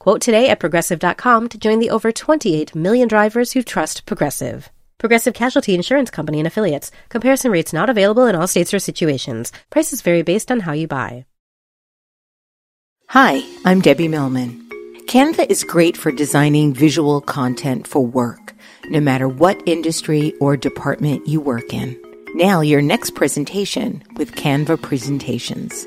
Quote today at progressive.com to join the over 28 million drivers who trust Progressive. Progressive Casualty Insurance Company and Affiliates. Comparison rates not available in all states or situations. Prices vary based on how you buy. Hi, I'm Debbie Millman. Canva is great for designing visual content for work, no matter what industry or department you work in. Now, your next presentation with Canva Presentations.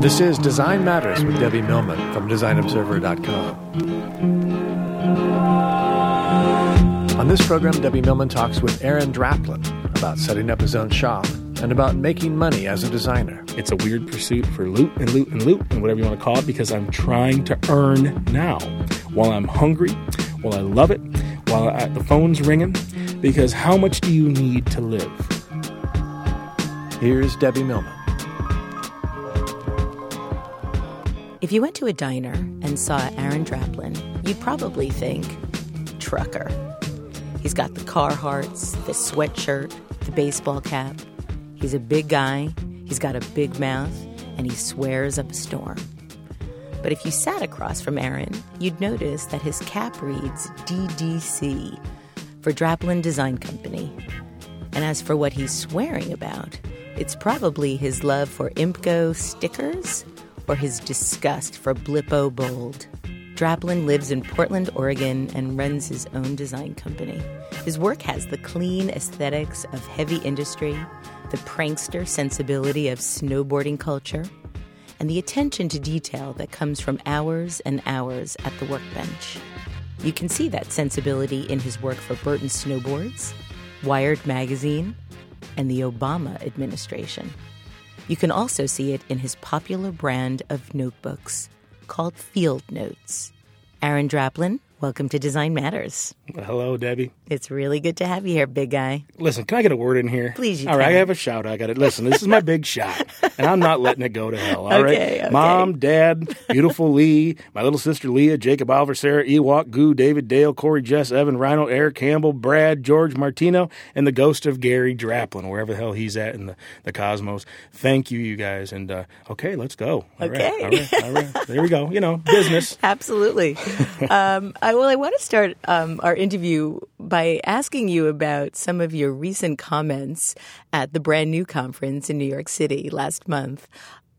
This is Design Matters with Debbie Millman from DesignObserver.com. On this program, Debbie Millman talks with Aaron Draplin about setting up his own shop and about making money as a designer. It's a weird pursuit for loot and loot and loot and whatever you want to call it because I'm trying to earn now while I'm hungry, while I love it, while I, the phone's ringing. Because how much do you need to live? Here's Debbie Millman. If you went to a diner and saw Aaron Draplin, you'd probably think trucker. He's got the Carhartts, the sweatshirt, the baseball cap. He's a big guy, he's got a big mouth, and he swears up a storm. But if you sat across from Aaron, you'd notice that his cap reads DDC for Draplin Design Company. And as for what he's swearing about, it's probably his love for Impco stickers or his disgust for Blippo Bold. Draplin lives in Portland, Oregon, and runs his own design company. His work has the clean aesthetics of heavy industry, the prankster sensibility of snowboarding culture, and the attention to detail that comes from hours and hours at the workbench. You can see that sensibility in his work for Burton Snowboards, Wired Magazine, and the Obama administration. You can also see it in his popular brand of notebooks called Field Notes. Aaron Draplin, welcome to Design Matters. Hello, Debbie. It's really good to have you here, big guy. Listen, can I get a word in here? Please, you All right, can. I have a shout. Out. I got it. Listen, this is my big shot, and I'm not letting it go to hell. All right, Okay, okay. Mom, Dad, beautiful Lee, my little sister Leah, Jacob Oliver, Sarah Ewok, Goo, David Dale, Corey, Jess, Evan, Rhino, Eric Campbell, Brad, George Martino, and the ghost of Gary Draplin, wherever the hell he's at in the, the cosmos. Thank you, you guys. And uh, okay, let's go. All right, Okay. all right, all right. There we go. You know, business. Absolutely. um, I, well, I want to start um, our interview by asking you about some of your recent comments at the brand new conference in New York City last month.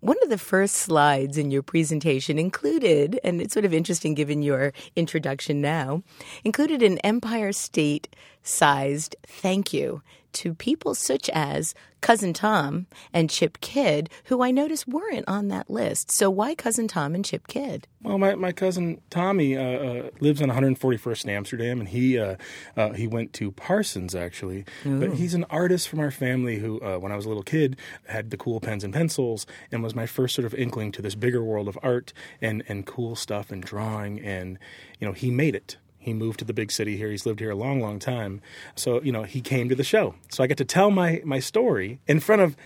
One of the first slides in your presentation included, and it's sort of interesting given your introduction now, included an Empire State sized thank you to people such as Cousin Tom and Chip Kidd, who I noticed weren't on that list. So why Cousin Tom and Chip Kidd? Well, my, my cousin Tommy uh, uh, lives on 141st in Amsterdam, and he uh, uh, he went to Parsons actually. But he's an artist from our family who, uh, when I was a little kid, had the cool pens and pencils, and was my first sort of inkling to this bigger world of art and and cool stuff and drawing. And you know, he made it. He moved to the big city here. He's lived here a long, long time. So, you know, he came to the show. So I get to tell my, my story in front of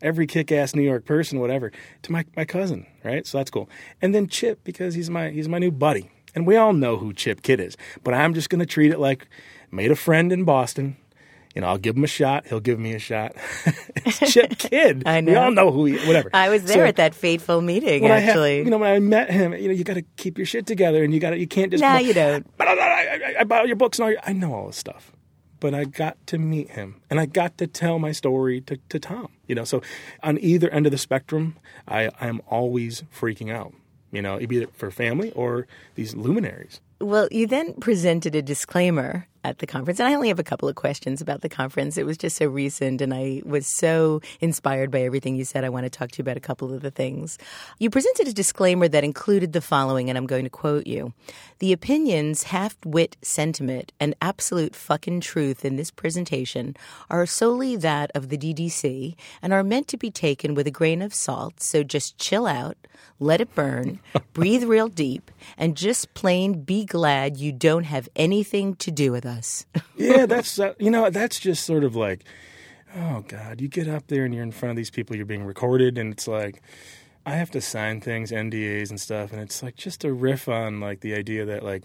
every kick ass New York person, whatever, to my, my cousin, right? So that's cool. And then Chip, because he's my he's my new buddy. And we all know who Chip Kidd is. But I'm just gonna treat it like made a friend in Boston. You know, I'll give him a shot. He'll give me a shot. it's Chip Kidd. I We know. all know who he. Whatever. I was there So- at that fateful meeting, I had- actually. you know, when I met him, you know, you got to keep your shit together, and you got to, you can't just. No, you don't. "But I, I, I, I bought your books and all. Your, I know all this stuff, but I got to meet him, and I got to tell my story to, to Tom. You know, so on either end of the spectrum, I I am always freaking out. You know, either for family or these luminaries. Well, you then presented a disclaimer at the conference, and I only have a couple of questions about the conference. It was just so recent, and I was so inspired by everything you said. I want to talk to you about a couple of the things. You presented a disclaimer that included the following, and I'm going to quote you The opinions, half wit sentiment, and absolute fucking truth in this presentation are solely that of the DDC and are meant to be taken with a grain of salt, so just chill out, let it burn, breathe real deep, and just plain be glad you don't have anything to do with us. yeah, that's uh, you know that's just sort of like, oh God, you get up there and you're in front of these people, you're being recorded, and it's like. I have to sign things, NDAs and stuff, and it's like just a riff on like the idea that like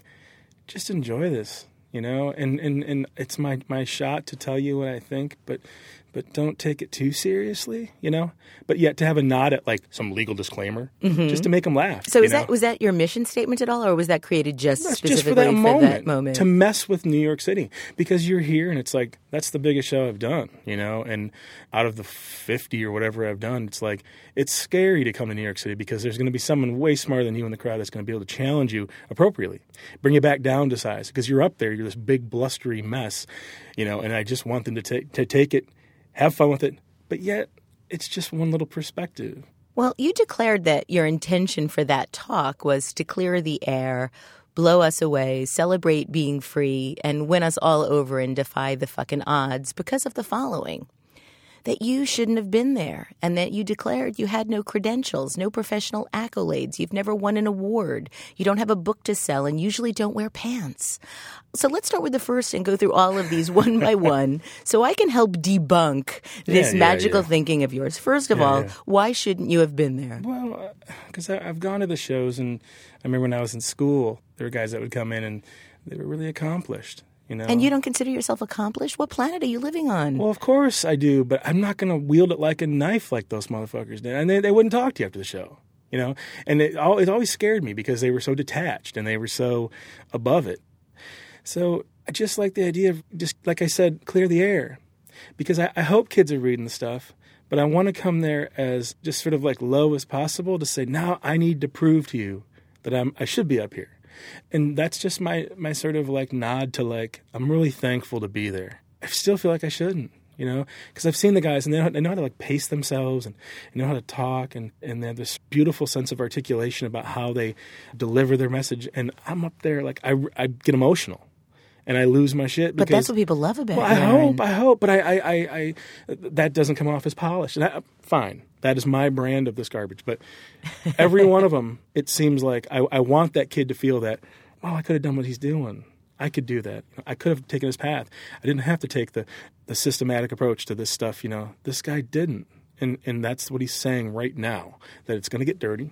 just enjoy this, you know, and and and it's my my shot to tell you what I think, but but don't take it too seriously, you know. But yet to have a nod at like some legal disclaimer, mm-hmm. just to make them laugh. So is know? that was that your mission statement at all, or was that created just That's specifically just for, that, for moment, that moment to mess with New York City because you're here and it's like that's the biggest show I've done, you know. And out of the fifty or whatever I've done, it's like it's scary to come to New York City because there's going to be someone way smarter than you in the crowd that's going to be able to challenge you appropriately, bring you back down to size because you're up there, you're this big blustery mess, you know. And I just want them to take to take it have fun with it, but yet it's just one little perspective. Well, you declared that your intention for that talk was to clear the air, blow us away, celebrate being free, and win us all over and defy the fucking odds because of the following that you shouldn't have been there and that you declared you had no credentials, no professional accolades. You've never won an award. You don't have a book to sell and usually don't wear pants. So let's start with the first and go through all of these one by one so I can help debunk this yeah, magical yeah. thinking of yours. First of all, why shouldn't you have been there? Well, because uh, I've gone to the shows and I remember when I was in school, there were guys that would come in and they were really accomplished you know? And you don't consider yourself accomplished? What planet are you living on? Well, of course I do, but I'm not going to wield it like a knife like those motherfuckers did. And they, they wouldn't talk to you after the show, you know? And it, it always scared me because they were so detached and they were so above it. So I just like the idea of just, like I said, clear the air. Because I, I hope kids are reading the stuff, but I want to come there as just sort of like low as possible to say, now I need to prove to you that I'm, I should be up here and that's just my my sort of like nod to like I'm really thankful to be there. I still feel like I shouldn't, you know, because I've seen the guys and they know, they know how to like pace themselves and, and know how to talk and and they have this beautiful sense of articulation about how they deliver their message. And I'm up there like I I get emotional and I lose my shit. Because, but that's what people love about. Well, I hope, I hope, but I, I, I, I, that doesn't come off as polished. And I, fine, that is my brand of this garbage. But every one of them, it seems like I, I want that kid to feel that. Well, I could have done what he's doing. I could do that. I could have taken his path. I didn't have to take the, the systematic approach to this stuff. You know, this guy didn't, and and that's what he's saying right now. That it's going to get dirty,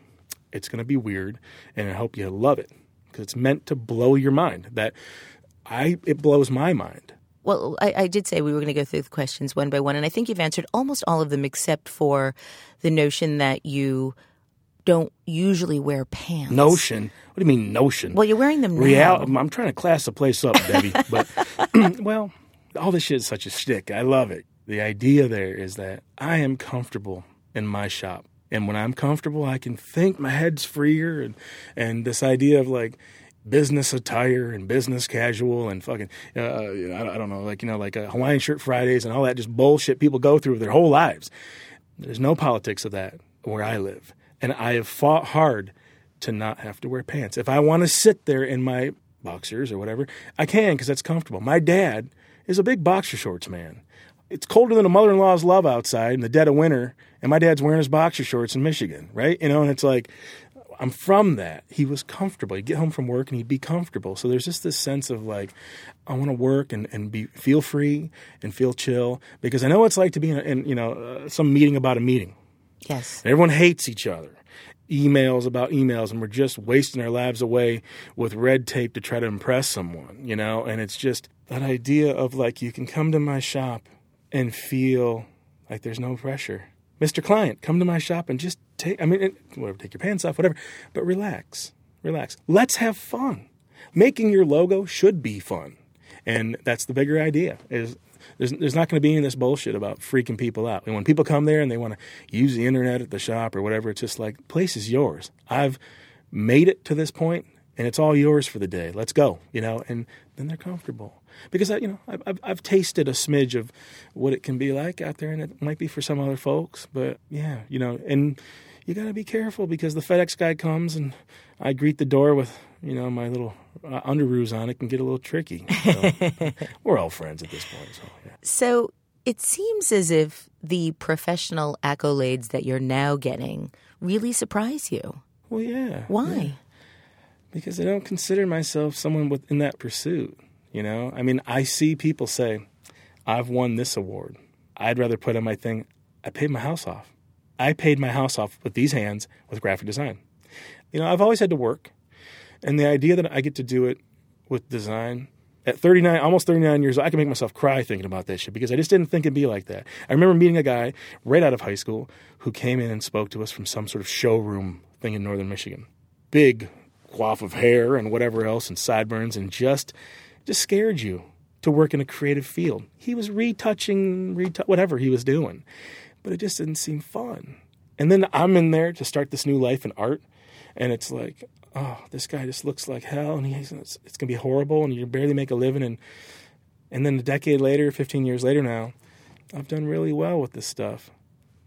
it's going to be weird, and I hope you love it because it's meant to blow your mind. That I it blows my mind. Well, I, I, did say we were going to go through the questions one by one, and I think you've answered almost all of them except for the notion that you don't usually wear pants. Notion? What do you mean notion? Well, you're wearing them now. Real- I'm trying to class the place up, Debbie. but well, all this shit is such a shtick. I love it. The idea there is that I am comfortable in my shop. And when I'm comfortable, I can think my head's freer and and this idea of like business attire and business casual and fucking uh, I don't know like you know like a Hawaiian shirt Fridays and all that just bullshit people go through their whole lives. There's no politics of that where I live, and I have fought hard to not have to wear pants. If I want to sit there in my boxers or whatever, I can because that's comfortable. My dad is a big boxer shorts man. It's colder than a mother-in-law's love outside in the dead of winter, and my dad's wearing his boxer shorts in Michigan, right? You know, and it's like I'm from that. He was comfortable. He'd get home from work and he'd be comfortable. So there's just this sense of like, I want to work and, and be feel free and feel chill because I know what it's like to be in, in you know uh, some meeting about a meeting. Yes. And everyone hates each other. Emails about emails, and we're just wasting our lives away with red tape to try to impress someone, you know. And it's just that idea of like you can come to my shop and feel like there's no pressure Mr. Client, come to my shop and just take, I mean, whatever, take your pants off, whatever, but relax, relax. Let's have fun. Making your logo should be fun. And that's the bigger idea is there's, there's not going to be any of this bullshit about freaking people out. And when people come there and they want to use the internet at the shop or whatever, it's just like, place is yours. I've made it to this point and it's all yours for the day. Let's go, you know, and then they're comfortable because I, you know I've, I've, tasted a smidge of what it can be like out there, and it might be for some other folks, but yeah, you know, and you got to be careful because the FedEx guy comes and I greet the door with you know my little uh, underoos on. It can get a little tricky. So we're all friends at this point, so yeah. So it seems as if the professional accolades that you're now getting really surprise you. Well, yeah. Why? yeah. Because I don't consider myself someone within that pursuit. You know, I mean, I see people say, "I've won this award." I'd rather put on my thing. I paid my house off. I paid my house off with these hands with graphic design. You know, I've always had to work, and the idea that I get to do it with design at 39, almost 39 years old, I can make myself cry thinking about that shit because I just didn't think it'd be like that. I remember meeting a guy right out of high school who came in and spoke to us from some sort of showroom thing in northern Michigan. Big coif of hair and whatever else and sideburns and just just scared you to work in a creative field. He was retouching, retou- whatever he was doing, but it just didn't seem fun. And then I'm in there to start this new life in art, and it's like, oh, this guy just looks like hell, and he's it's, it's gonna be horrible, and you barely make a living. And and then a decade later, 15 years later now, I've done really well with this stuff.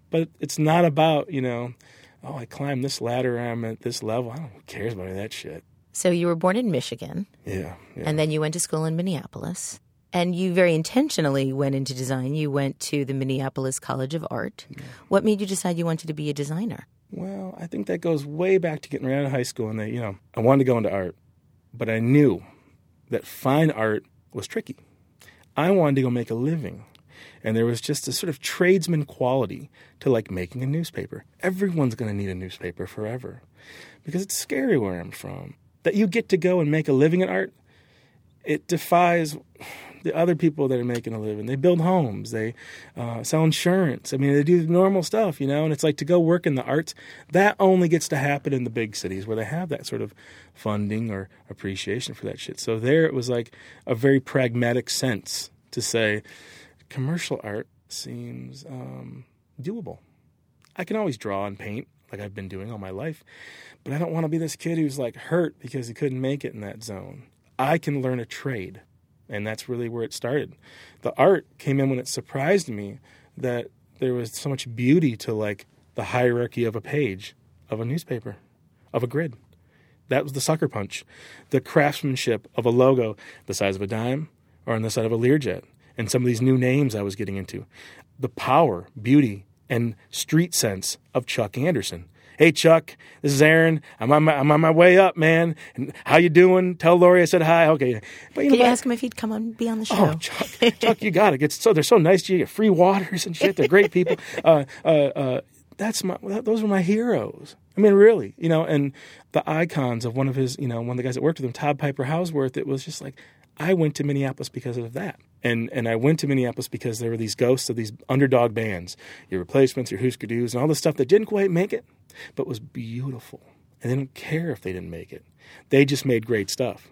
But it's not about you know, oh, I climbed this ladder, I'm at this level. I don't who cares about any of that shit. So you were born in Michigan, Yeah, yeah. and then you went to school in Minneapolis. And you very intentionally went into design. You went to the Minneapolis College of Art. What made you decide you wanted to be a designer? Well, I think that goes way back to getting out of high school, and that you know I wanted to go into art, but I knew that fine art was tricky. I wanted to go make a living, and there was just a sort of tradesman quality to like making a newspaper. Everyone's going to need a newspaper forever, because it's scary where I'm from. That you get to go and make a living in art, it defies the other people that are making a living. They build homes, they uh, sell insurance. I mean, they do normal stuff, you know. And it's like to go work in the arts. That only gets to happen in the big cities where they have that sort of funding or appreciation for that shit. So there, it was like a very pragmatic sense to say, commercial art seems um, doable. I can always draw and paint like I've been doing all my life, but I don't want to be this kid who's like hurt because he couldn't make it in that zone. I can learn a trade, and that's really where it started. The art came in when it surprised me that there was so much beauty to like the hierarchy of a page of a newspaper, of a grid. That was the sucker punch. The craftsmanship of a logo the size of a dime or on the side of a Learjet. And some of these new names I was getting into. The power, beauty, and street sense of Chuck Anderson. Hey Chuck, this is Aaron. I'm on my I'm on my way up, man. And how you doing? Tell Lori I said hi. Okay. But Can you but- ask him if he'd come on be on the show? Oh, Chuck, Chuck, you got it. It's so they're so nice to you. You get free waters and shit. They're great people. Uh, uh, uh, that's my. Those were my heroes. I mean, really, you know. And the icons of one of his, you know, one of the guys that worked with him, Todd Piper Hauswirth. It was just like I went to Minneapolis because of that. And and I went to Minneapolis because there were these ghosts of these underdog bands, your replacements, your Hüsker Dü's, and all the stuff that didn't quite make it, but was beautiful. And they didn't care if they didn't make it. They just made great stuff.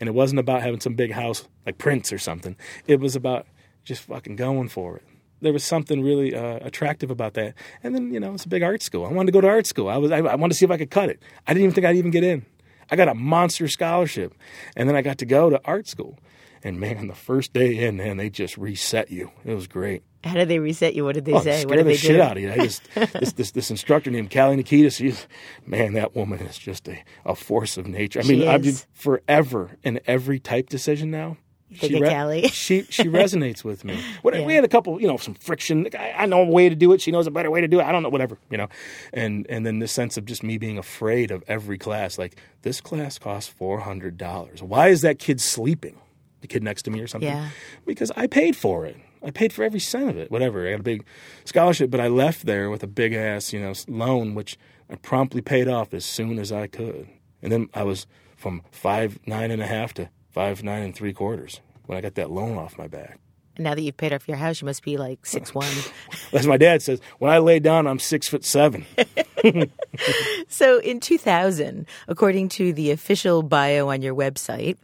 And it wasn't about having some big house like Prince or something. It was about just fucking going for it. There was something really uh, attractive about that. And then, you know, it's a big art school. I wanted to go to art school. I was I, I wanted to see if I could cut it. I didn't even think I'd even get in. I got a monster scholarship. And then I got to go to art school. And man, the first day in, man, they just reset you. It was great. How did they reset you? What did they Oh, say? scared What did the they shit do? out of you. I just this, this this instructor named Kali Nikitas. She's man, that woman is just a, a force of nature. I She mean, I've been forever in every type decision now. Of Kali. she she resonates with me. What, Yeah. We had a couple, you know, some friction. I, I know a way to do it. She knows a better way to do it. I don't know, whatever, you know. And and then this sense of just me being afraid of every class. Like this class costs four hundred dollars. Why is that kid sleeping? The kid next to me or something? Yeah. because I paid for it. I paid for every cent of it. Whatever. I got a big scholarship, but I left there with a big ass, you know, loan, which I promptly paid off as soon as I could. And then I was from five nine and a half to five nine and three quarters when I got that loan off my back. Now that you've paid off your house, you must be like six one. As my dad says, when I lay down, I'm six foot seven. so in 2000, according to the official bio on your website,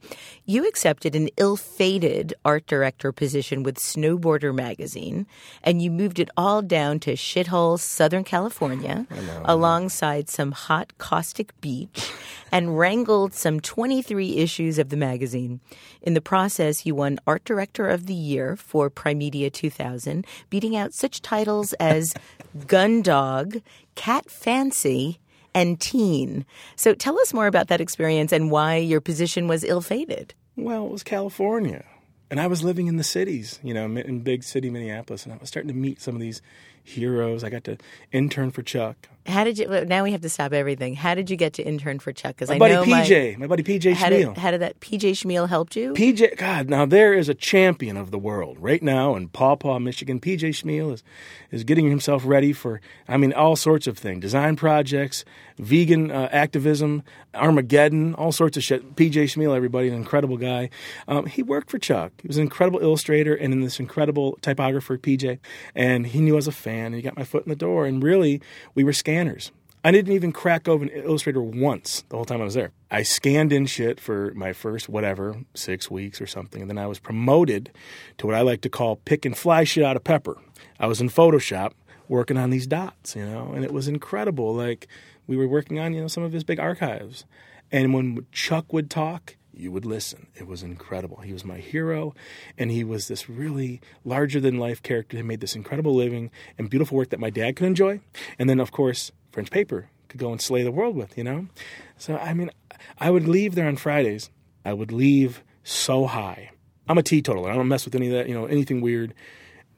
you accepted an ill-fated art director position with Snowboarder magazine, and you moved it all down to shithole Southern California, alongside some hot caustic beach, and wrangled some 23 issues of the magazine. In the process, you won Art Director of the Year for Primedia 2000, beating out such titles as Gundog, Cat Fancy, and Teen. So tell us more about that experience and why your position was ill-fated. Well, it was California. And I was living in the cities, you know, in big city Minneapolis, and I was starting to meet some of these heroes. I got to intern for Chuck. How did you? Now we have to stop everything. How did you get to intern for Chuck? Because I buddy know PJ, my, my buddy PJ how Chmiel. Did, how did that PJ Chmiel helped you? PJ, God, now there is a champion of the world right now in Paw Paw, Michigan. PJ Chmiel is is getting himself ready for, I mean, all sorts of things: design projects, vegan uh, activism, Armageddon, all sorts of shit. PJ Chmiel, everybody, an incredible guy. Um, he worked for Chuck. He was an incredible illustrator and in this incredible typographer, PJ, and he knew I was a fan. And he got my foot in the door, and really, we were scanners. I didn't even crack open Illustrator once the whole time I was there. I scanned in shit for my first whatever, six weeks or something, and then I was promoted to what I like to call pick and fly shit out of pepper. I was in Photoshop working on these dots, you know, and it was incredible. Like we were working on, you know, some of his big archives. And when Chuck would talk, you would listen. It was incredible. He was my hero, and he was this really larger than life character who made this incredible living and beautiful work that my dad could enjoy. And then, of course, French paper could go and slay the world with, you know? So, I mean, I would leave there on Fridays. I would leave so high. I'm a teetotaler. I don't mess with any of that, you know, anything weird.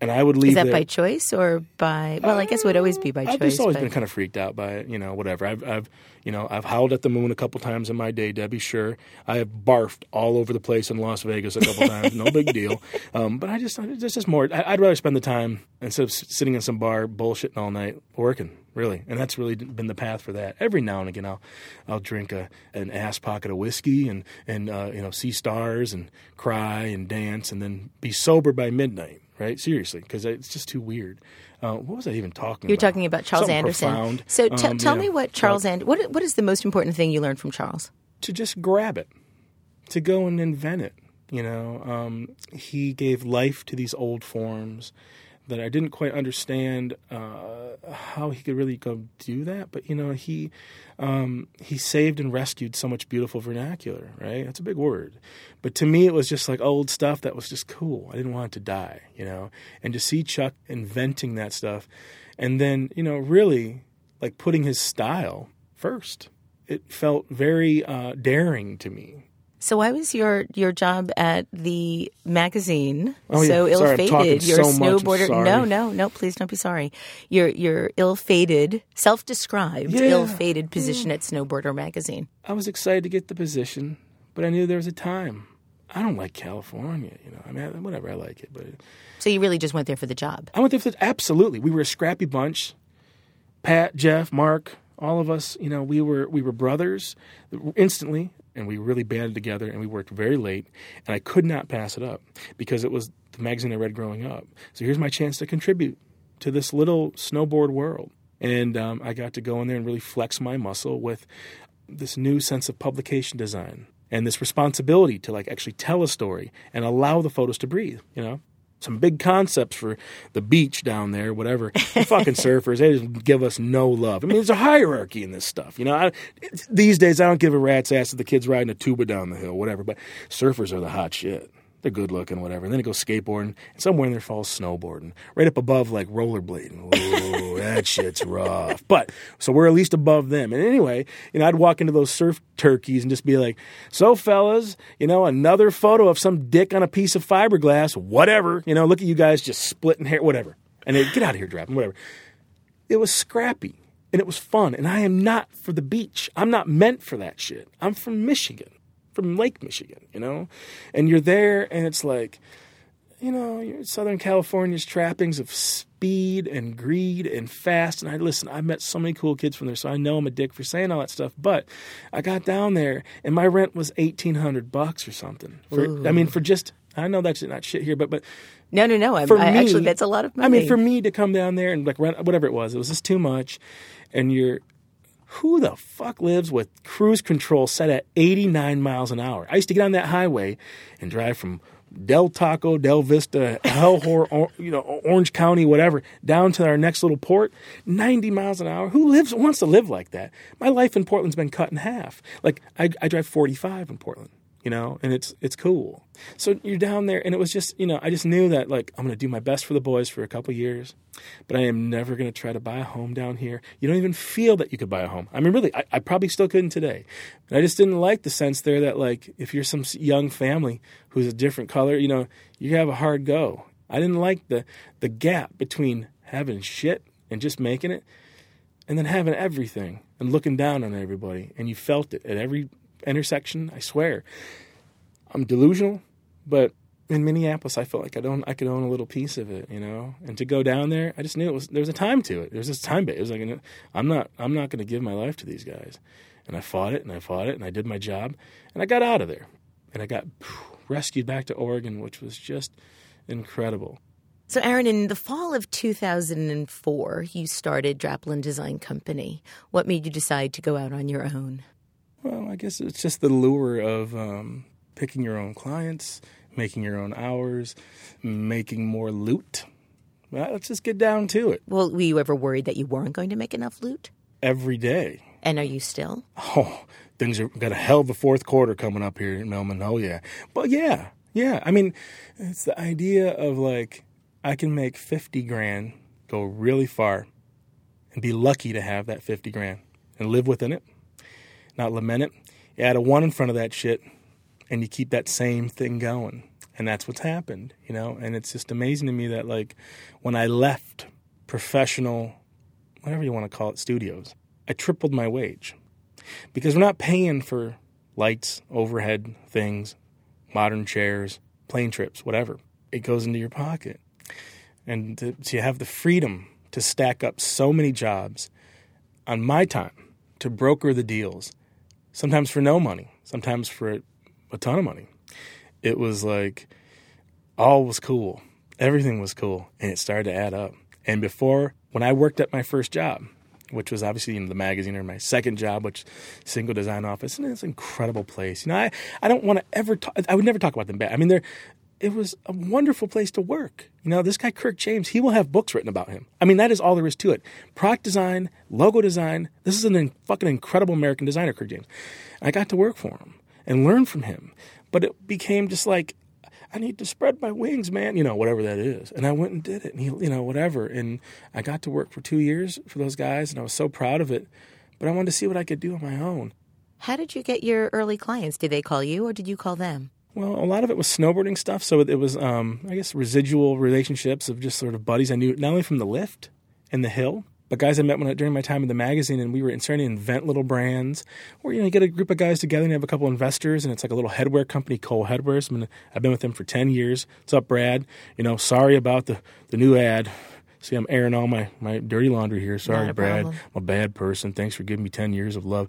And I would leave. Is that there. by choice or by? Well, I guess it would always be by I've choice. I've just always but... been kind of freaked out by it, you know. Whatever. I've, I've, you know, I've howled at the moon a couple times in my day, Debbie. Sure, I have barfed all over the place in Las Vegas a couple times. No big deal. Um, but I just, it's just more. I'd rather spend the time instead of sitting in some bar bullshitting all night working really, and that's really been the path for that. Every now and again, I'll I'll drink a an ass pocket of whiskey and and uh, you know see stars and cry and dance and then be sober by midnight. Right, seriously, because it's just too weird. Uh, what was I even talking about? You're about? talking about Charles Something Anderson. Profound. So t- um, tell yeah. me what Charles and what what is the most important thing you learned from Charles? to just grab it, to go and invent it. You know, um, he gave life to these old forms that I didn't quite understand uh, how he could really go do that. But you know, he um, he saved and rescued so much beautiful vernacular. Right, that's a big word. But to me, it was just like old stuff that was just cool. I didn't want it to die. You know, and to see Chuck inventing that stuff, and then you know, really like putting his style first. It felt very uh, daring to me. So why was your your job at the magazine Oh, so I'm ill fated? You're a so much. I'm snowboarder. No, no, no. Please don't be sorry. You're you're ill fated, self described Yeah. ill fated position at Snowboarder magazine. I was excited to get the position, but I knew there was a time. I don't like California, you know. I mean, whatever, I like it, but So you really just went there for the job. I went there for absolutely. We were a scrappy bunch. Pat, Jeff, Mark, all of us, you know, we were we were brothers instantly, and we really banded together, and we worked very late, and I could not pass it up because it was the magazine I read growing up. So here's my chance to contribute to this little snowboard world, and um, I got to go in there and really flex my muscle with this new sense of publication design and this responsibility to like actually tell a story and allow the photos to breathe. You know some big concepts for the beach down there, whatever. The fucking surfers, they just give us no love. I mean, there's a hierarchy in this stuff, you know. I, these days, I don't give a rat's ass if the kids riding a tuba down the hill, whatever. But surfers are the hot shit. They're good looking, whatever. And then they goes skateboarding, and somewhere in there falls snowboarding, right up above like rollerblading. Ooh, that shit's rough. But so we're at least above them. And anyway, you know, I'd walk into those surf turkeys and just be like, "So, fellas, you know, another photo of some dick on a piece of fiberglass, whatever. You know, look at you guys just splitting hair, whatever." And they get out of here, dropping, whatever. It was scrappy and it was fun. And I am not for the beach. I'm not meant for that shit. I'm from Michigan from Lake Michigan, you know? And you're there and it's like, you know, you're Southern California's trappings of speed and greed and fast. And I listen, I met so many cool kids from there, so I know I'm a dick for saying all that stuff. But I got down there and my rent was eighteen hundred bucks or something. For, I mean, for just I know that's not shit here, but but No, no, no. I'm, for I, me, actually, that's a lot of money. I mean, for me to come down there and like rent whatever it was, it was just too much. And you're who the fuck lives with cruise control set at 89 miles an hour? I used to get on that highway and drive from Del Taco, Del Vista, Hellhor, you know, Orange County, whatever, down to our next little port, 90 miles an hour. Who lives wants to live like that? My life in Portland's been cut in half. Like I, I drive 45 in Portland you know, and it's it's cool. So you're down there, and it was just, you know, I just knew that like I'm gonna do my best for the boys for a couple years, but I am never gonna try to buy a home down here. You don't even feel that you could buy a home. I mean, really, I, I probably still couldn't today. And I just didn't like the sense there that like if you're some young family who's a different color, you know, you have a hard go. I didn't like the the gap between having shit and just making it, and then having everything and looking down on everybody, and you felt it at every intersection. I swear, I'm delusional, but in Minneapolis, I felt like I don't I could own a little piece of it, you know. And to go down there, I just knew it was there was a time to it. There was this time bit. It was like I'm not I'm not going to give my life to these guys. And I fought it and I fought it and I did my job and I got out of there and I got rescued back to Oregon, which was just incredible. So, Aaron, in the fall of 2004, you started Draplin Design Company. What made you decide to go out on your own? Well, I guess it's just the lure of um, picking your own clients, making your own hours, making more loot. Well, let's just get down to it. Well, were you ever worried that you weren't going to make enough loot? Every day. And are you still? Oh, things are got a hell of a fourth quarter coming up here in Millman. Oh yeah, but yeah, yeah. I mean, it's the idea of like I can make fifty grand, go really far, and be lucky to have that fifty grand and live within it not lament it. You add a one in front of that shit, and you keep that same thing going. And that's what's happened, you know. And it's just amazing to me that like when I left professional, whatever you want to call it, studios, I tripled my wage because we're not paying for lights, overhead things, modern chairs, plane trips, whatever. It goes into your pocket, and to, so you have the freedom to stack up so many jobs on my time to broker the deals sometimes for no money, sometimes for a ton of money. It was like all was cool. Everything was cool. And it started to add up. And before, when I worked at my first job, which was obviously in the magazine or my second job, which Cinco design office, and it's an incredible place. You know, I, I don't want to ever talk, I would never talk about them bad. I mean, they're, it was a wonderful place to work. You know, this guy Kirk James, he will have books written about him. I mean, that is all there is to it. Product design, logo design. This is an fucking incredible American designer, Kirk James. I got to work for him and learn from him. But it became just like I need to spread my wings, man. You know, whatever that is. And I went and did it. And he, you know, whatever. And I got to work for two years for those guys, and I was so proud of it. But I wanted to see what I could do on my own. How did you get your early clients? Did they call you, or did you call them? Well, a lot of it was snowboarding stuff. So it was, um, I guess, residual relationships of just sort of buddies I knew, not only from the lift and the hill, but guys I met when I, during my time in the magazine, and we were starting to invent little brands. Or you know, you get a group of guys together and have a couple investors, and it's like a little headwear company, Coal Headwear. I mean, I've been with them for ten years. What's up, Brad? You know, sorry about the the new ad. See, I'm airing all my, my dirty laundry here. Sorry, Brad. I'm a bad person. Thanks for giving me 10 years of love.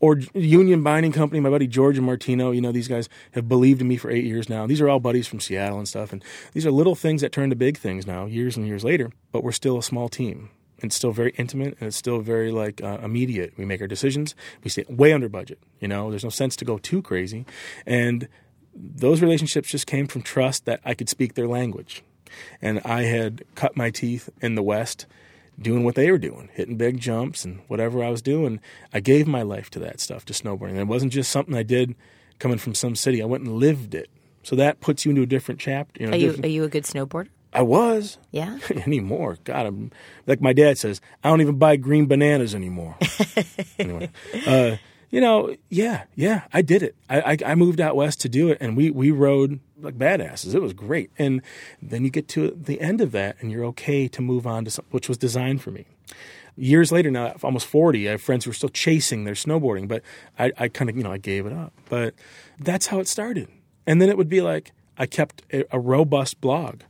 Or Union Binding Company, my buddy George and Martino. You know, these guys have believed in me for eight years now. These are all buddies from Seattle and stuff. And these are little things that turn to big things now, years and years later. But we're still a small team. It's still very intimate and it's still very like uh, immediate. We make our decisions. We stay way under budget. You know, there's no sense to go too crazy. And those relationships just came from trust that I could speak their language and I had cut my teeth in the West doing what they were doing, hitting big jumps and whatever I was doing. I gave my life to that stuff, to snowboarding. And it wasn't just something I did coming from some city. I went and lived it. So that puts you into a different chapter. You know, are, you, are you a good snowboarder? I was. Yeah. anymore. God, I'm like my dad says, I don't even buy green bananas anymore. anyway, uh, you know, yeah, yeah, I did it. I, I, I moved out west to do it, and we we rode like badasses. It was great. And then you get to the end of that, and you're okay to move on to something which was designed for me. Years later, now almost forty, I have friends who are still chasing their snowboarding, but I, I kind of you know I gave it up. But that's how it started. And then it would be like I kept a, a robust blog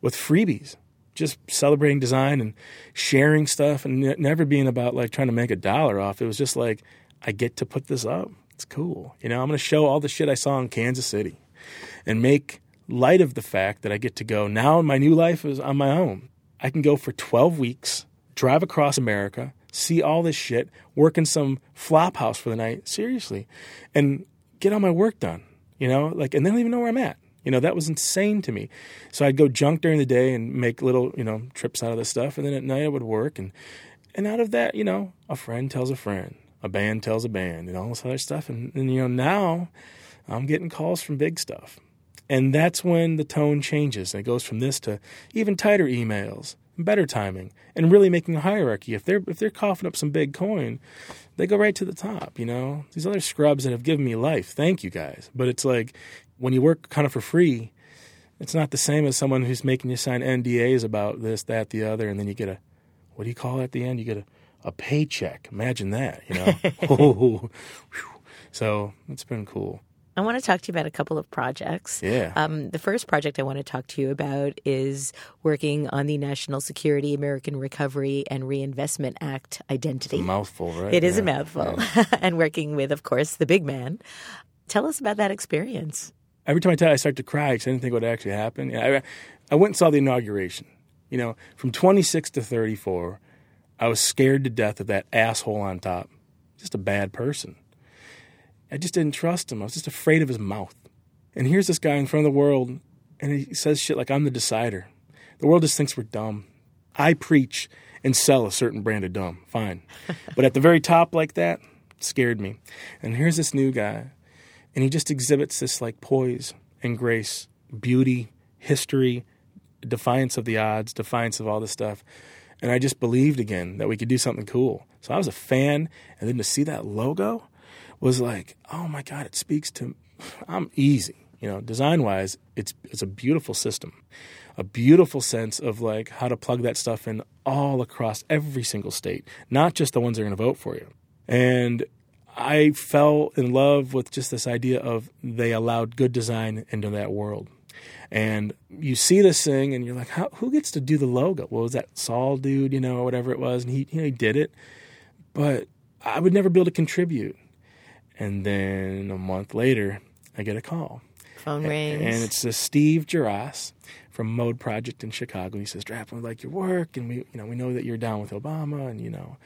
with freebies just celebrating design and sharing stuff and never being about like trying to make a dollar off. It was just like I get to put this up. It's cool. You know, I'm going to show all the shit I saw in Kansas City and make light of the fact that I get to go now my new life is on my own. I can go for 12 weeks, drive across America, see all this shit, work in some flop house for the night, seriously, and get all my work done. You know, like, and they don't even know where I'm at. You know, that was insane to me. So I'd go junk during the day and make little, you know, trips out of this stuff, and then at night I would work, and and out of that, you know, a friend tells a friend, a band tells a band, and all this other stuff, and, and you know, now I'm getting calls from big stuff. And that's when the tone changes. And it goes from this to even tighter emails, better timing, and really making a hierarchy. If they're if they're coughing up some big coin, they go right to the top, you know? These other scrubs that have given me life. Thank you guys. But it's like when you work kind of for free, it's not the same as someone who's making you sign NDAs about this, that, the other, and then you get a what do you call it at the end? You get a, a paycheck. Imagine that, you know? so it's been cool. I want to talk to you about a couple of projects. Yeah. Um, the first project I want to talk to you about is working on the National Security American Recovery and Reinvestment Act identity. It's a mouthful, right? It is yeah. a mouthful. Yeah. and working with, of course, the big man. Tell us about that experience. Every time I tell you, I start to cry because I didn't think what actually happened. I, I went and saw the inauguration. You know, from 26 to 34, I was scared to death of that asshole on top. Just a bad person. I just didn't trust him. I was just afraid of his mouth. And here's this guy in front of the world, and he says shit like, I'm the decider. The world just thinks we're dumb. I preach and sell a certain brand of dumb. Fine. but at the very top, like that, scared me. And here's this new guy, and he just exhibits this like poise and grace, beauty, history, defiance of the odds, defiance of all this stuff. And I just believed again that we could do something cool. So I was a fan, and then to see that logo was like, oh my god, it speaks to. I'm easy, you know. Design wise, it's it's a beautiful system, a beautiful sense of like how to plug that stuff in all across every single state, not just the ones that are going to vote for you. And I fell in love with just this idea of they allowed good design into that world. And you see this thing, and you're like, How, who gets to do the logo? Well, was that Sol dude, you know, or whatever it was? And he, you know, he did it. But I would never be able to contribute. And then a month later, I get a call. Phone rings. And it's a Steve Juras from Mode Project in Chicago. He says, Draplin, we like your work, and we, you know, we know that you're down with Obama, and, you know,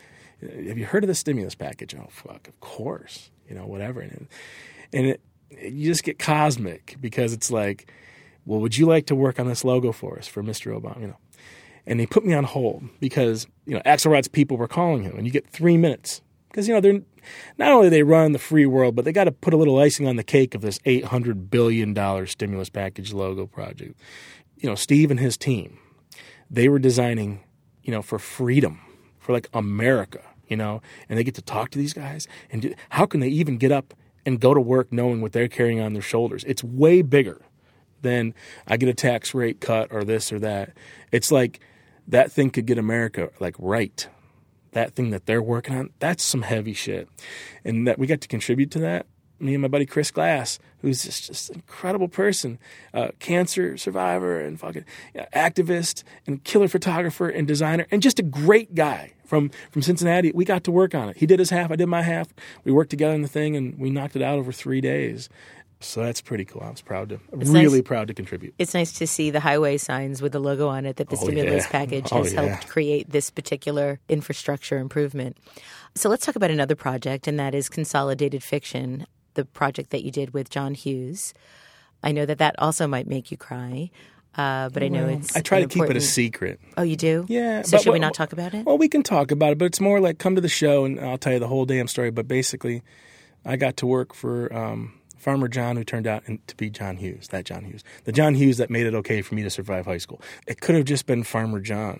have you heard of the stimulus package? Oh, fuck, of course. You know, whatever. And, and it, you just get cosmic because it's like, well, would you like to work on this logo for us for Mr. Obama? You know, and he put me on hold because you know Axelrod's people were calling him, and you get three minutes because you know they're not only they run the free world, but they got to put a little icing on the cake of this eight hundred billion dollar stimulus package logo project. You know, Steve and his team, they were designing, you know, for freedom, for like America, you know, and they get to talk to these guys, and do, how can they even get up and go to work knowing what they're carrying on their shoulders? It's way bigger than I get a tax rate cut or this or that. It's like that thing could get America like right. That thing that they're working on, that's some heavy shit. And that we got to contribute to that. Me and my buddy Chris Glass, who's just, just an incredible person, uh, cancer survivor and fucking activist and killer photographer and designer and just a great guy from from Cincinnati. We got to work on it. He did his half, I did my half. We worked together on the thing and we knocked it out over three days. So that's pretty cool. I was proud to, It's really nice- proud to contribute. It's nice to see the highway signs with the logo on it that the Oh, stimulus yeah. package Oh, has yeah. helped create this particular infrastructure improvement. So let's talk about another project, and that is Consolidated Fiction, the project that you did with John Hughes. I know that that also might make you cry, uh, but I know it's. I try to keep it a secret. Oh, you do? Yeah. So should we not talk about it? Well, we can talk about it, but it's more like come to the show and I'll tell you the whole damn story. But basically, I got to work for um, Farmer John, who turned out to be John Hughes. That John Hughes, the John Hughes that made it okay for me to survive high school. It could have just been Farmer John.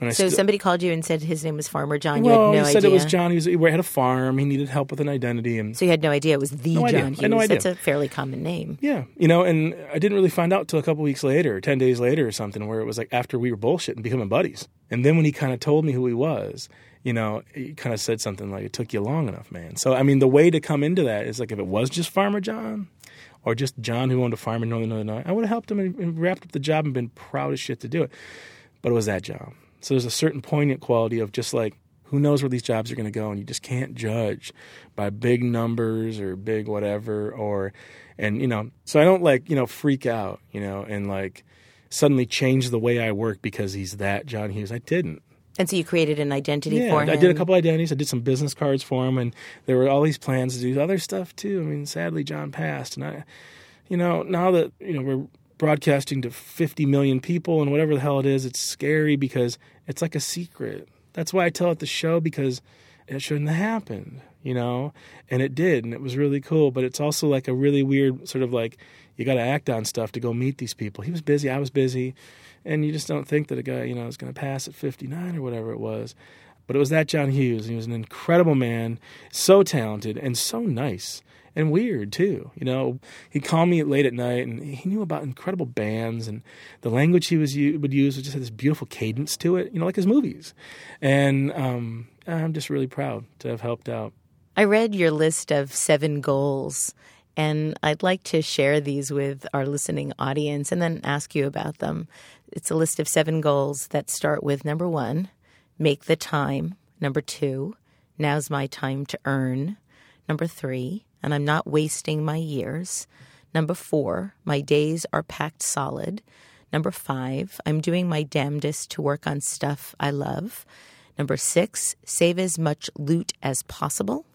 And I so still- somebody called you and said his name was Farmer John. You well, had no he said idea. it was John. He, was, he had a farm. He needed help with an identity, and So you had no idea it was the No John idea. I Hughes. had no idea. That's a fairly common name. Yeah, you know, and I didn't really find out till a couple weeks later, ten days later, or something, where it was like after we were bullshitting, becoming buddies. And then when he kind of told me who he was, you know, he kind of said something like, "It took you long enough, man." So I mean, the way to come into that is like if it was just Farmer John, or just John who owned a farm in Northern Illinois, I would have helped him and, wrapped up the job and been proud as shit to do it. But it was that job. So there's a certain poignant quality of just like who knows where these jobs are going to go and you just can't judge by big numbers or big whatever or and you know so i don't like you know freak out you know and like suddenly change the way i work because he's that john hughes i didn't And so you created an identity yeah, for him. I did a couple identities. I did some business cards for him, and there were all these plans to do other stuff too. I mean, sadly, John passed, and I, you know, now that you know we're broadcasting to 50 million people and whatever the hell it is, it's scary because it's like a secret. That's why I tell it the show because it shouldn't have happened, you know, and it did, and it was really cool. But it's also like a really weird sort of like you got to act on stuff to go meet these people. He was busy, I was busy, and you just don't think that a guy, you know, is going to pass at 59 or whatever it was. But it was that John Hughes. He was an incredible man, so talented and so nice and weird too. You know, he called me late at night, and he knew about incredible bands, and the language he was would use just had this beautiful cadence to it. You know, like his movies, and um, I'm just really proud to have helped out. I read your list of seven goals, and I'd like to share these with our listening audience, and then ask you about them. It's a list of seven goals that start with number one, make the time. Number two, now's my time to earn. Number three, and I'm not wasting my years. Number four, my days are packed solid. Number five, I'm doing my damnedest to work on stuff I love. Number six, save as much loot as possible.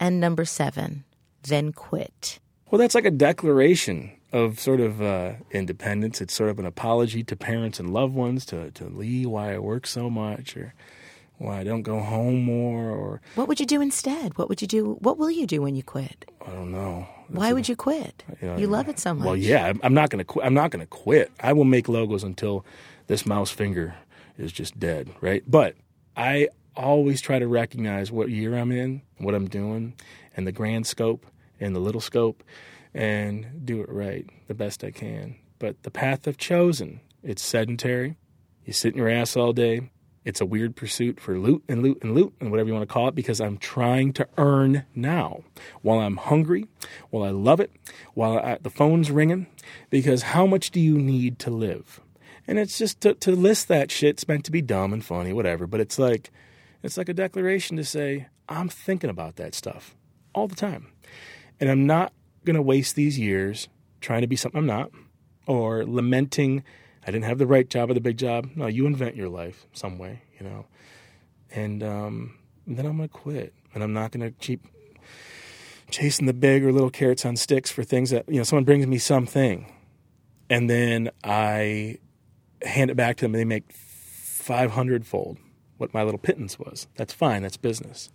And number seven, then quit. Well, that's like a declaration of sort of uh, independence. It's sort of an apology to parents and loved ones, to, to Lee, why I work so much, or why I don't go home more, or What would you do instead? What would you do? What will you do when you quit? I don't know. Why would you quit? know, You love it so much. Well, yeah, I'm- not going to quit. I'm not going to quit. I will make logos until this mouse finger is just dead, right? But I always try to recognize what year I'm in, what I'm doing, and the grand scope and the little scope, and do it right the best I can. But the path I've chosen, it's sedentary. You sit in your ass all day. It's a weird pursuit for loot and loot and loot and whatever you want to call it because I'm trying to earn now while I'm hungry, while I love it, while I, the phone's ringing. Because how much do you need to live? And it's just to, to list that shit's meant to be dumb and funny, whatever. But it's like it's like a declaration to say I'm thinking about that stuff all the time, and I'm not gonna waste these years trying to be something I'm not, or lamenting I didn't have the right job or the big job. No, you invent your life some way, you know. And um, then I'm gonna quit, and I'm not gonna keep chasing the big or little carrots on sticks for things that you know someone brings me something, and then I hand it back to them, and they make five hundred fold what my little pittance was. That's fine. That's business.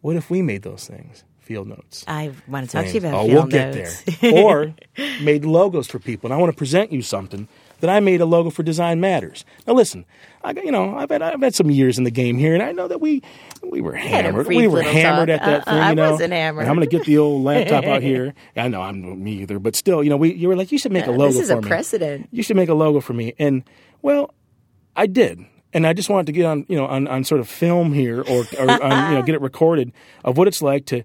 What if we made those things? Field notes. I want to talk to you about Oh, field we'll notes. get there. or made logos for people. And I want to present you something that I made a logo for Design Matters. Now listen, I got you know I've had I've had some years in the game here, and I know that we we were hammered. We were hammered talk. at that Uh, thing. I you know, wasn't hammered. And I'm going to get the old laptop out here. I know I'm me either, but still, you know, we you were like you should make a Uh, logo this is a me. precedent. You should make a logo for me, and well, I did. And I just wanted to get on, you know, on, on sort of film here, or, or on, you know, get it recorded of what it's like to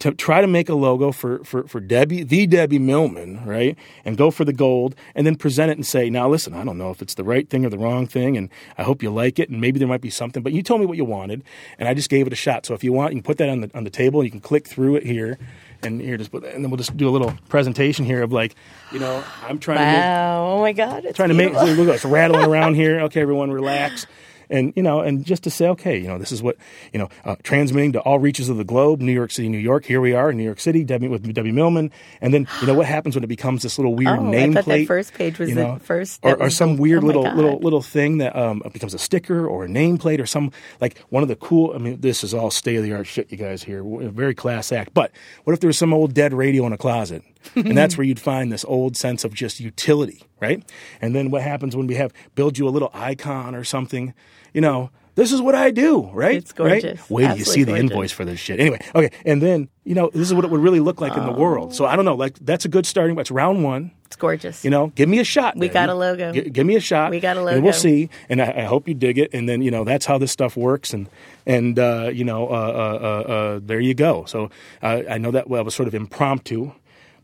to try to make a logo for, for, for Debbie, the Debbie Millman, right? And go for the gold and then present it and say, now listen, I don't know if it's the right thing or the wrong thing. And I hope you like it. And maybe there might be something, but you told me what you wanted and I just gave it a shot. So if you want, you can put that on the, on the table. You can click through it here and here, just put, and then we'll just do a little presentation here of like, you know, I'm trying to make, Wow! Oh my God! It's trying to make beautiful. look, it's rattling around here. Okay, everyone, relax. And you know, and just to say, okay, you know, this is what you know, uh, transmitting to all reaches of the globe, New York City, New York. Here we are in New York City, Debbie with Debbie Millman. And then you know what happens when it becomes this little weird Oh, I thought that first page was you the first- or, or some weird oh little God. little little thing that um, becomes a sticker or a nameplate or some like one of the cool. I mean, this is all state of the art shit, you guys here. Very class act. But what if there was some old dead radio in a closet? And that's where you'd find this old sense of just utility, right? And then what happens when we have build you a little icon or something? You know, this is what I do, right? It's gorgeous. Right? Wait till you see the invoice for this shit. Anyway, okay, and then you know this is what it would really look like in the world. So I don't know, like that's a good starting. It's round one. It's gorgeous. You know, give me a shot. We Debbie. got a logo. Gi- give me a shot. We got a logo. And we'll see. And I, I hope you dig it. And then you know that's how this stuff works. And and uh, you know uh, uh, uh, uh, there you go. So I know that well, was sort of impromptu,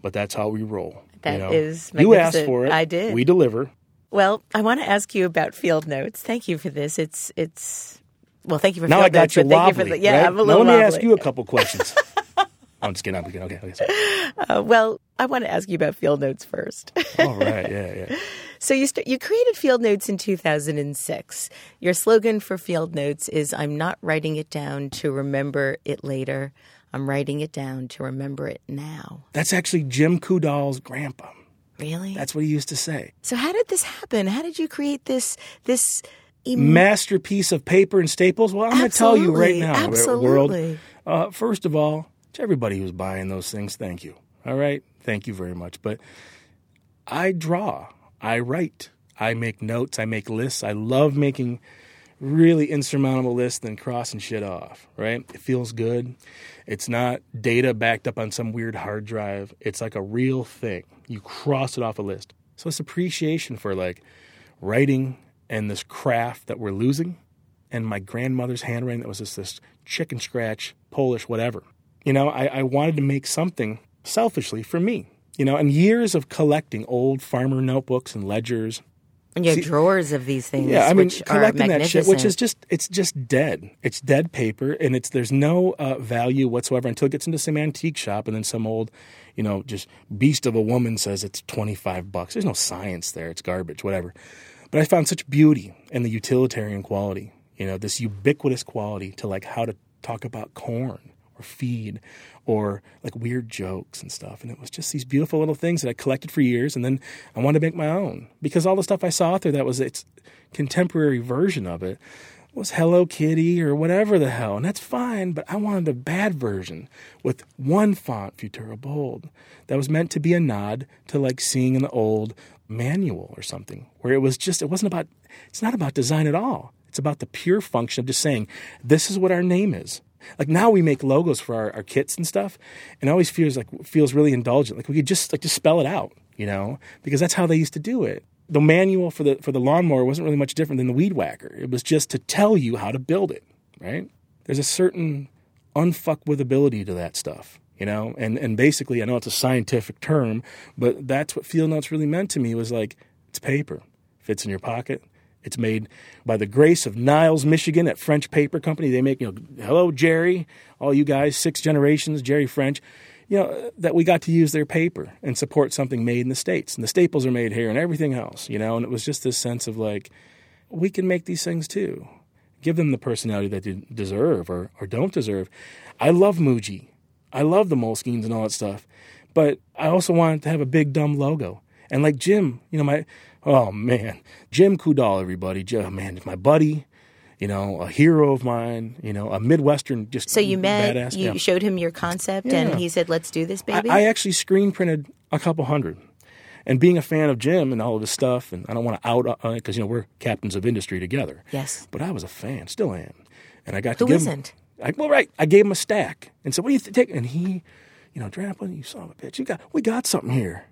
but that's how we roll. That you know? is You asked for it. I did. We deliver. Well, I want to ask you about field notes. Thank you for this. It's it's well, thank you for Now I got notes, you thank wobbly. you for the, yeah. right? I'm a now little let me wobbly. ask you a couple questions. I'm just kidding. I'm kidding. Okay. okay. Uh, well, I want to ask you about field notes first. All right. Yeah. Yeah. So you st- you created Field Notes in 2006. Your slogan for Field Notes is "I'm not writing it down to remember it later. I'm writing it down to remember it now." That's actually Jim Coudal's grandpa. Really? That's what he used to say. So how did this happen? How did you create this this em- masterpiece of paper and staples? Well, I'm going to tell you right now, absolutely. world. Uh, first of all, to everybody who's buying those things, thank you. All right, thank you very much. But I draw, I write, I make notes, I make lists. I love making really insurmountable lists and crossing shit off, right? It feels good. It's not data backed up on some weird hard drive. It's like a real thing. You cross it off a list. So it's appreciation for like writing and this craft that we're losing and my grandmother's handwriting that was just this chicken scratch, Polish, whatever. You know, I, I wanted to make something selfishly for me. You know, and years of collecting old farmer notebooks and ledgers. And you have See, drawers of these things. Yeah, I mean, collecting that shit, which is just it's just dead. It's dead paper, and it's there's no uh, value whatsoever until it gets into some antique shop, and then some old, you know, just beast of a woman says it's twenty five bucks. There's no science there. It's garbage, whatever. But I found such beauty in the utilitarian quality. You know, this ubiquitous quality to like how to talk about corn or feed or like weird jokes and stuff. And it was just these beautiful little things that I collected for years. And then I wanted to make my own because all the stuff I saw out there that was its contemporary version of it was Hello Kitty or whatever the hell. And that's fine, but I wanted a bad version with one font, Futura Bold, that was meant to be a nod to like seeing an old manual or something where it was just, it wasn't about, it's not about design at all. It's about the pure function of just saying, this is what our name is. Like now we make logos for our, our kits and stuff, and it always feels like feels really indulgent. Like we could just like just spell it out, you know, because that's how they used to do it. The manual for the for the lawnmower wasn't really much different than the weed whacker. It was just to tell you how to build it, right? There's a certain unfuck with ability to that stuff, you know, and and basically I know it's a scientific term, but that's what field notes really meant to me was like it's paper, fits in your pocket, it's made by the grace of Niles, Michigan, at French Paper Company. They make, you know, hello, Jerry, all you guys, six generations, Jerry French, you know, that we got to use their paper and support something made in the States. And the staples are made here and everything else, you know, and it was just this sense of like, we can make these things too. Give them the personality that they deserve or, or don't deserve. I love Muji. I love the Moleskines and all that stuff. But I also wanted to have a big, dumb logo. And like Jim, you know, my Oh man, Jim Coudal, everybody. Jim, man, my buddy. You know, a hero of mine. You know, a Midwestern just so you met. Badass. You yeah. showed him your concept, yeah. and he said, "Let's do this, baby." I, I actually screen printed a couple hundred. And being a fan of Jim and all of his stuff, and I don't want to out because uh, you know we're captains of industry together. Yes. But I was a fan, still am, and I got Who to give isn't? Him, I, well, right. I gave him a stack and said, "What do you th- take?" And he, you know, Draplin, you son of a bitch, you got we got something here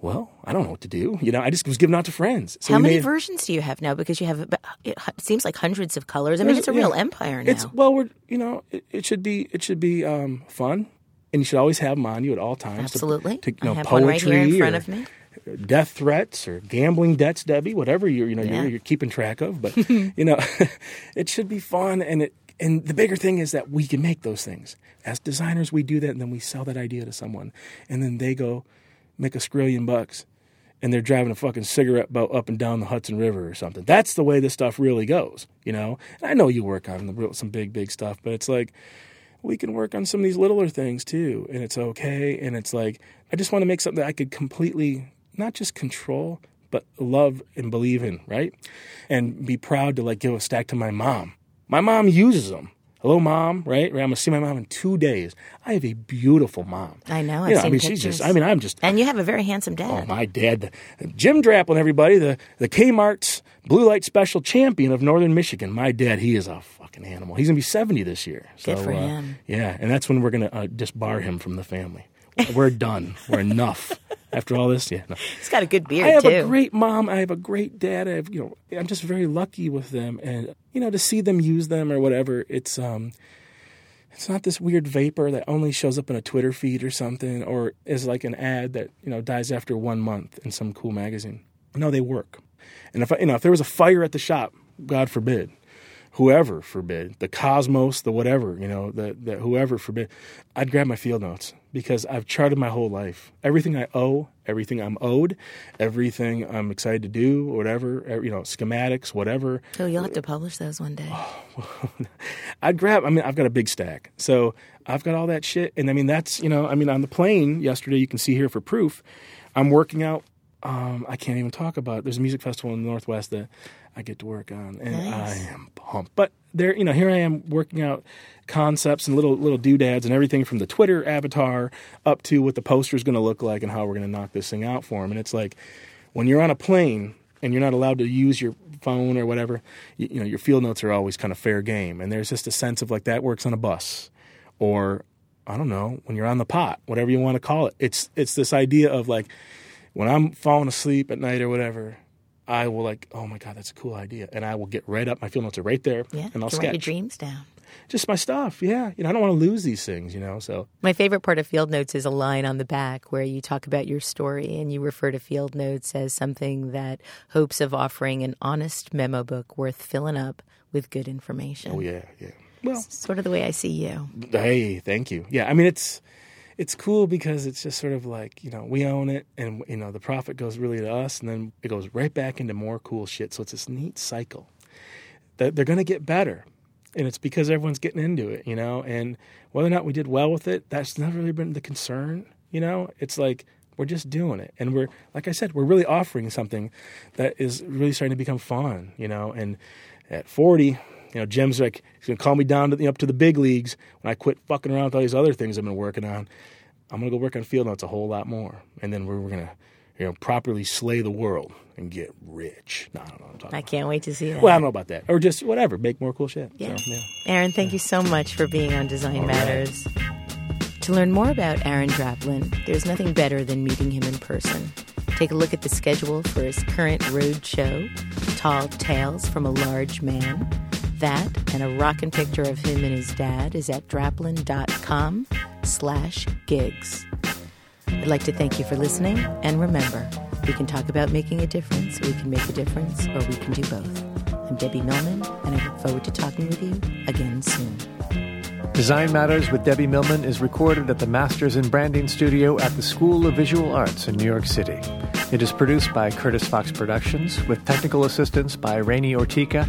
well, I don't know what to do. You know, I just was giving out to friends. So How many made, versions do you have now? Because you have, it seems like hundreds of colors. I mean, it's a real empire now. It's well, we're you know, it, it should be it should be um, fun, and you should always have them on you at all times. Absolutely, to, to, you know, I have poetry one right here in front of me. Death threats or gambling debts, Debbie, whatever you're you know yeah. you're, you're keeping track of, but you know, it should be fun, and it and the bigger thing is that we can make those things as designers. We do that, and then we sell that idea to someone, and then they go make a skrillion bucks and they're driving a fucking cigarette boat up and down the Hudson River or something. That's the way this stuff really goes, you know. And I know you work on some big, big stuff, but it's like we can work on some of these littler things too, and it's okay. And it's like I just want to make something that I could completely not just control, but love and believe in, right? And be proud to like give a stack to my mom. My mom uses them hello mom right? I'm gonna see my mom in two days. I have a beautiful mom. I know I've you know, i mean pictures. she's just i mean i'm just and you have a very handsome dad. Oh my dad. Jim draplin everybody the, the kmart's blue light special champion of northern michigan. My dad he is a fucking animal. He's gonna be 70 this year. So, Good for uh, him. yeah and that's when we're gonna uh, disbar him from the family we're done we're enough after all this. Yeah, no. he's got a good beard I have too. a great mom. I have a great dad. I have, you know, I'm just very lucky with them, and you know, to see them use them or whatever, it's um, it's not this weird vapor that only shows up in a Twitter feed or something, or is like an ad that you know dies after one month in some cool magazine. No, they work. And if I, you know, if there was a fire at the shop, God forbid, whoever forbid, the cosmos, the whatever, you know, the, the whoever forbid, I'd grab my field notes because I've charted my whole life. Everything I owe, everything I'm owed, everything I'm excited to do, whatever, er, you know, schematics, whatever. So you'll have to publish those one day. I'd grab, I mean, I've got a big stack. So I've got all that shit. And I mean, that's, you know, I mean, on the plane yesterday, you can see here for proof, I'm working out. Um, I can't even talk about it. There's a music festival in the Northwest that I get to work on, and Nice. I am pumped. But there, you know, here I am working out concepts and little little doodads and everything from the Twitter avatar up to what the poster is going to look like and how we're going to knock this thing out for them. And it's like when you're on a plane and you're not allowed to use your phone or whatever, you, you know, your field notes are always kind of fair game. And there's just a sense of like that works on a bus, or I don't know, when you're on the pot, whatever you want to call it. It's it's this idea of like when I'm falling asleep at night or whatever, I will like, oh my god, that's a cool idea, and I will get right up. My field notes are right there, Yeah, and I'll to write your dreams down. just my stuff. Yeah, you know, I don't want to lose these things, you know. So My favorite part of Field Notes is a line on the back where you talk about your story and you refer to Field Notes as something that hopes of offering an honest memo book worth filling up with good information. oh yeah, yeah. Well, Sort of the way I see you. hey, thank you. Yeah, I mean it's it's cool because it's just sort of like you know we own it, and you know the profit goes really to us, and then it goes right back into more cool shit. So it's this neat cycle that they're going to get better, and it's because everyone's getting into it, you know. And whether or not we did well with it, that's never really been the concern, you know. It's like we're just doing it, and we're like I said, we're really offering something that is really starting to become fun, you know. And at forty. You know, Jim's like he's gonna call me down to the, up to the big leagues when I quit fucking around with all these other things I've been working on. I'm gonna go work on field notes a whole lot more, and then we're, we're gonna, you know, properly slay the world and get rich. No, I don't know what I'm talking I about. can't wait to see that. Well, I don't know about that, or just whatever, make more cool shit. Yeah. So, yeah. Aaron, thank you so much for being on Design Matters. To learn more about Aaron Draplin, there's nothing better than meeting him in person. Take a look at the schedule for his current road show, Tall Tales from a Large Man. That and a rockin' picture of him and his dad is at draplin.com slash gigs. I'd like to thank you for listening, and remember, we can talk about making a difference, we can make a difference, or we can do both. I'm Debbie Millman, and I look forward to talking with you again soon. Design Matters with Debbie Millman is recorded at the Masters in Branding Studio at the School of Visual Arts in New York City. It is produced by Curtis Fox Productions with technical assistance by Rainey Ortica